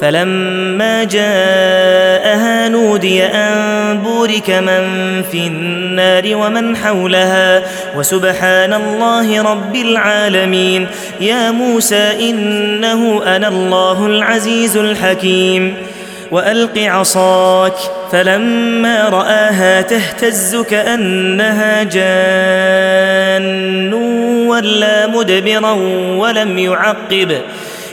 فلما جاءها نودي أن بورك من في النار ومن حولها وسبحان الله رب العالمين. يا موسى إنه أنا الله العزيز الحكيم. وألق عصاك. فلما رآها تهتز كأنها جان. ولا مدبرا ولم يعقب.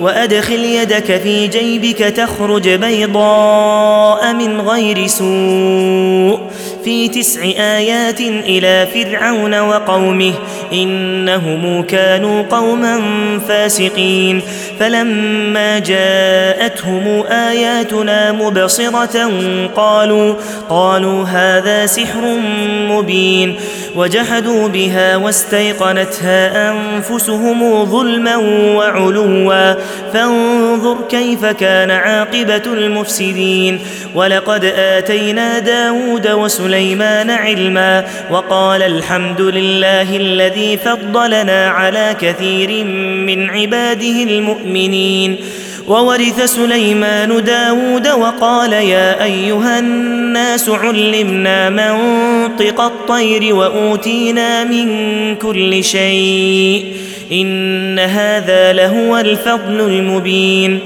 وأدخل يدك في جيبك تخرج بيضاء من غير سوء. في تسع آيات إلى فرعون وقومه إنهم كانوا قوما فاسقين. فلما جاءتهم آياتنا مبصرة قالوا قالوا هذا سحر مبين. وجحدوا بها واستيقنتها أنفسهم ظلما وعلوا. فانظر كيف كان عاقبة المفسدين. ولقد آتينا داود وسليمان علما وقال الحمد لله الذي فضلنا على كثير من عباده المؤمنين. وورث سليمان داود وقال يا أيها الناس علمنا منطق الطير وأوتينا من كل شيء. إن هذا لهو الفضل المبين.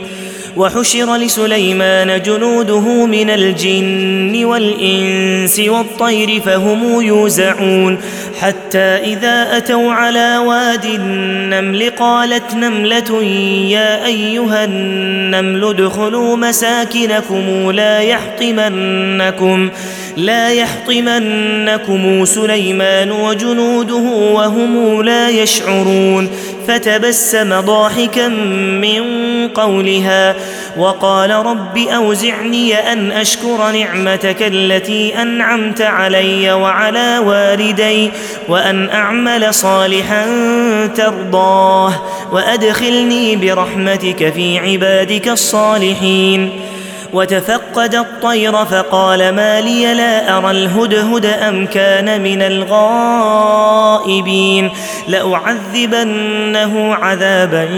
وحشر لسليمان جنوده من الجن والإنس والطير فهم يوزعون. حتى إذا أتوا على واد النمل قالت نملة يا أيها النمل ادخلوا مساكنكم لا يحطمنكم. لا يحطمنكم سليمان وجنوده وهم لا يشعرون فتبسم ضاحكا من قولها وقال رب أوزعني أن أشكر نعمتك التي أنعمت علي وعلى والدي وأن أعمل صالحا ترضاه وأدخلني برحمتك في عبادك الصالحين وتفقد الطير فقال ما لي لا أرى الهدهد أم كان من الغائبين لأعذبنه عذابا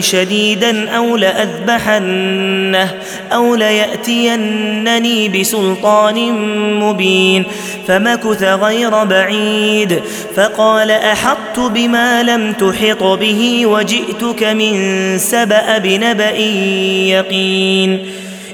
شديدا أو لأذبحنه أو ليأتينني بسلطان مبين فمكث غير بعيد فقال أحطت بما لم تحط به وجئتك من سبأ بنبأ يقين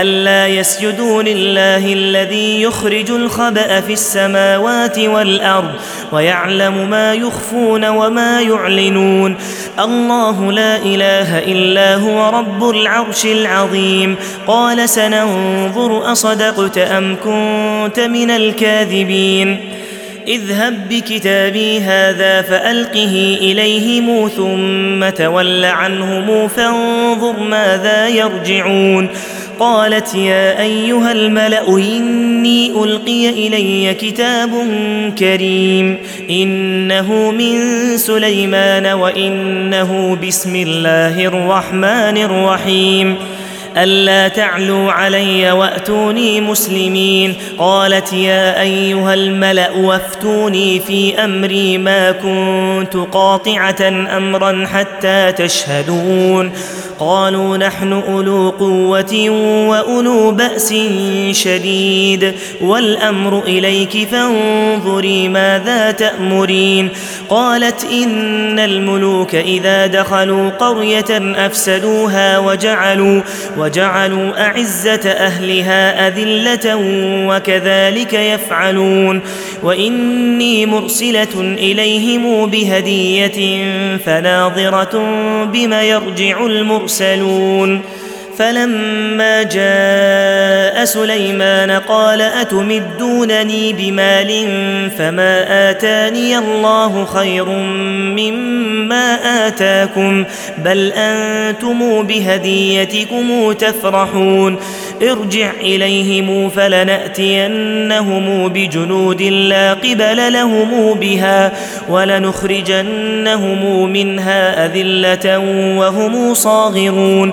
ألا يسجدوا لله الذي يخرج الخبأ في السماوات والأرض ويعلم ما يخفون وما يعلنون. الله لا إله إلا هو رب العرش العظيم. قال سننظر أصدقت أم كنت من الكاذبين. اذهب بكتابي هذا فألقه إليهم ثم تول عنهم فانظر ماذا يرجعون. قالت يا أيها الملأ إني ألقي إلي كتاب كريم إنه من سليمان وإنه بسم الله الرحمن الرحيم ألا تعلوا علي وأتوني مسلمين. قالت يا أيها الملأ وافتوني في أمري ما كنت قاطعة أمرا حتى تشهدون. قالوا نحن أولو قوة وأولو بأس شديد. والأمر إليك فانظري ماذا تأمرين. قالت إن الملوك إذا دخلوا قرية أفسدوها وجعلوا وجعلوا أعزة أهلها أذلة وكذلك يفعلون. وإني مرسلة إليهم بهدية فناظرة بما يرجع المرسلون. فلما جاء سليمان قال أتمدونني بمال فما آتاني الله خير مما آتاكم بل أنتم بهديتكم تفرحون ارجع إليهم فلنأتينهم بجنود لا قبل لهم بها ولنخرجنهم منها أذلة وهم صاغرون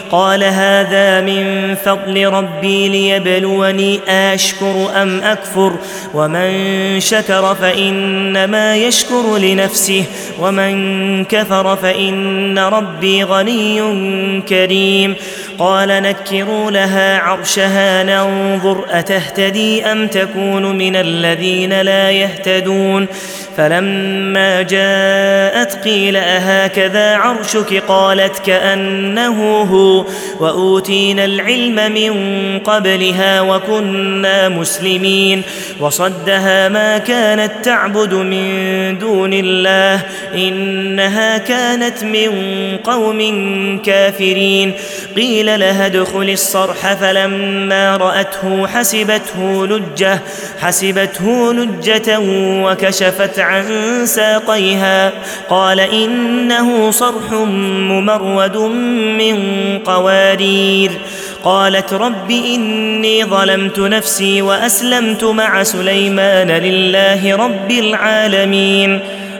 قال هذا من فضل ربي ليبلوني أشكر أم أكفر ومن شكر فإنما يشكر لنفسه ومن كفر فإن ربي غني كريم قال نكروا لها عرشها ننظر أتهتدي أم تكون من الذين لا يهتدون فلما جاءت قيل أهكذا عرشك قالت كأنه هو وأوتينا العلم من قبلها وكنا مسلمين وصدها ما كانت تعبد من دون الله إنها كانت من قوم كافرين قيل لها ادخل الصرح فلما رأته حسبته لجة حسبته لجة وكشفت عن ساقيها. قال إنه صرح ممرد من قوارير. قالت رب إني ظلمت نفسي وأسلمت مع سليمان لله رب العالمين.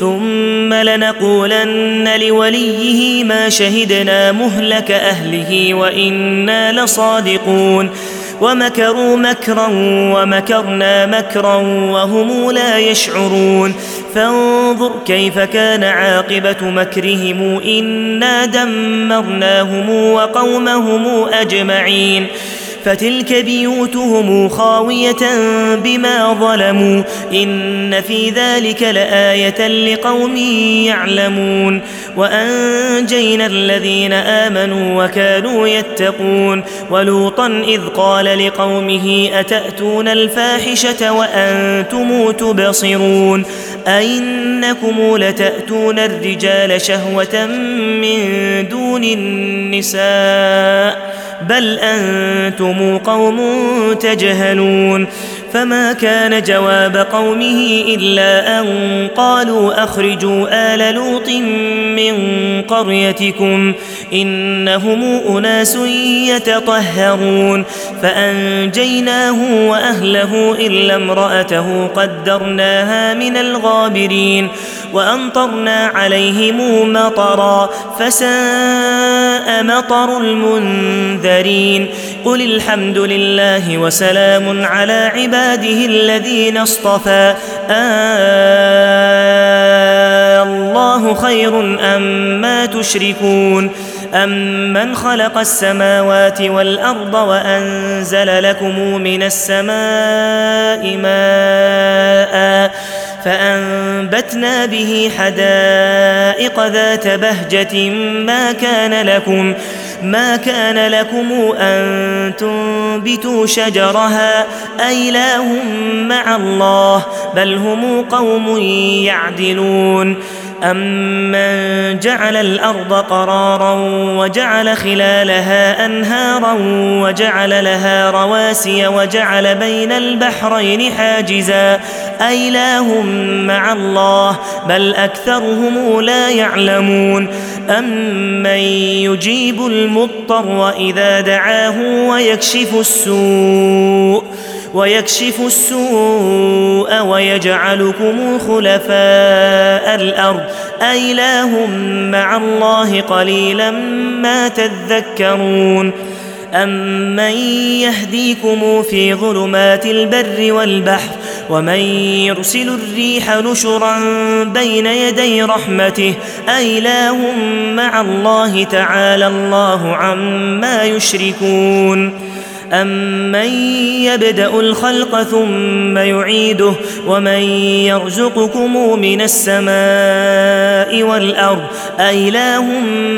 ثم لنقولن لوليه ما شهدنا مهلك أهله وإنا لصادقون. ومكروا مكرا ومكرنا مكرا وهم لا يشعرون. فانظر كيف كان عاقبة مكرهم. إنا دمرناهم وقومهم أجمعين. فتلك بيوتهم خاوية بما ظلموا إن في ذلك لآية لقوم يعلمون وأنجينا الذين آمنوا وكانوا يتقون ولوطا إذ قال لقومه أتأتون الفاحشة وأنتم تبصرون أئنكم لتأتون الرجال شهوة من دون النساء بل أنتم قوم تجهلون فما كان جواب قومه إلا أن قالوا أخرجوا آل لوط من قريتكم إنهم أناس يتطهرون فأنجيناه وأهله إلا امرأته قدرناها من الغابرين وأمطرنا عليهم مطرا فساء مطر المنذرين قل الحمد لله وسلام على عباده الذين اصطفى آه الله خير أم ما تشركون أمن خلق السماوات والأرض وأنزل لكم من السماء ماء فأنبتنا به حدائق ذات بهجة ما كان لكم ما كان لكم أن تنبتوا شجرها أإله مع الله بل هم قوم يعدلون. أمن جعل الأرض قرارا وجعل خلالها أنهارا وجعل لها رواسي وجعل بين البحرين حاجزا أإله مع الله بل أكثرهم لا يعلمون. أمن يجيب المضطر إذا دعاه ويكشف السوء ويكشف السوء ويجعلكم خلفاء الأرض أإله مع الله قليلا ما تذكرون أمن يهديكم في ظلمات البر والبحر ومن يرسل الريح نشرا بين يدي رحمته أإله مع الله تعالى الله عما يشركون. أمن يبدأ الخلق ثم يعيده ومن يرزقكم من السماء والأرض أإله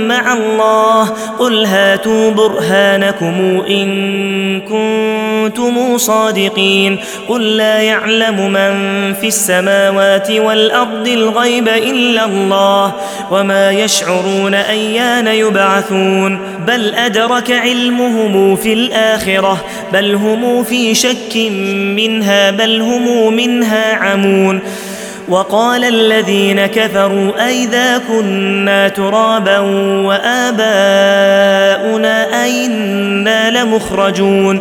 مع الله قل هاتوا برهانكم إن كنتم صادقين قل لا يعلم من في السماوات والأرض الغيب إلا الله وما يشعرون أيان يبعثون بل أدرك علمهم في الآخرة الآخرة بل هم في شك منها بل هم منها عمون. وقال الذين كفروا أئذا كنا ترابا وآباؤنا أئنا لمخرجون.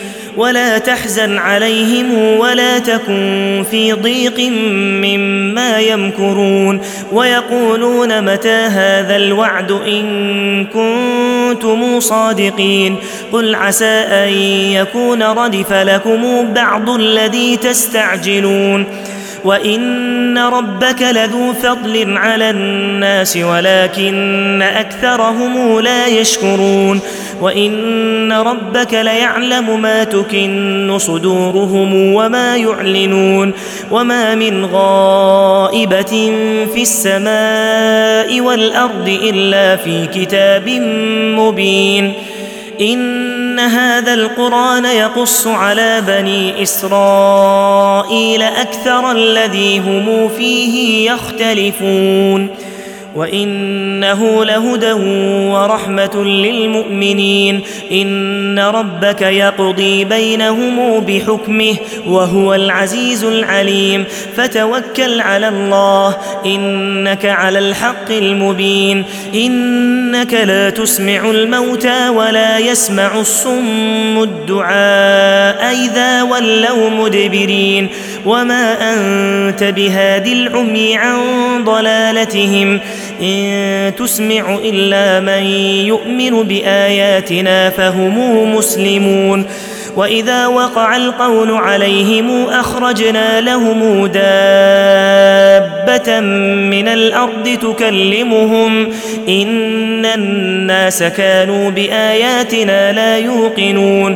ولا تحزن عليهم ولا تكن في ضيق مما يمكرون ويقولون متى هذا الوعد إن كنتم صادقين قل عسى أن يكون ردف لكم بعض الذي تستعجلون وإن ربك لذو فضل على الناس ولكن أكثرهم لا يشكرون وان ربك ليعلم ما تكن صدورهم وما يعلنون وما من غائبه في السماء والارض الا في كتاب مبين ان هذا القران يقص على بني اسرائيل أكثر الذي هم فيه يختلفون وإنه لهدى ورحمة للمؤمنين. إن ربك يقضي بينهم بحكمه وهو العزيز العليم. فتوكل على الله إنك على الحق المبين. إنك لا تسمع الموتى ولا يسمع الصم الدعاء إذا ولوا مدبرين. وما انت بهاد العمي عن ضلالتهم إن تسمع إلا من يؤمن بآياتنا فهم مسلمون وإذا وقع القول عليهم أخرجنا لهم دابة من الأرض تكلمهم إن الناس كانوا بآياتنا لا يوقنون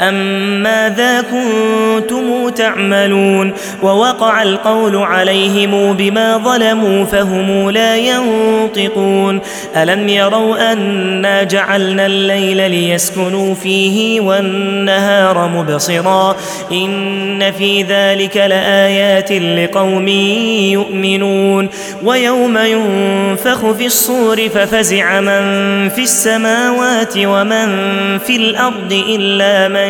أم ماذا كنتم تعملون ووقع القول عليهم بما ظلموا فهم لا ينطقون ألم يروا أنا جعلنا الليل ليسكنوا فيه والنهار مبصرا إن في ذلك لآيات لقوم يؤمنون ويوم ينفخ في الصور ففزع من في السماوات ومن في الأرض إلا من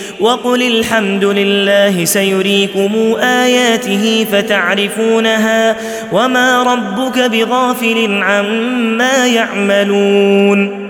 وقل الحمد لله سيريكم آياته فتعرفونها وما ربك بغافل عما يعملون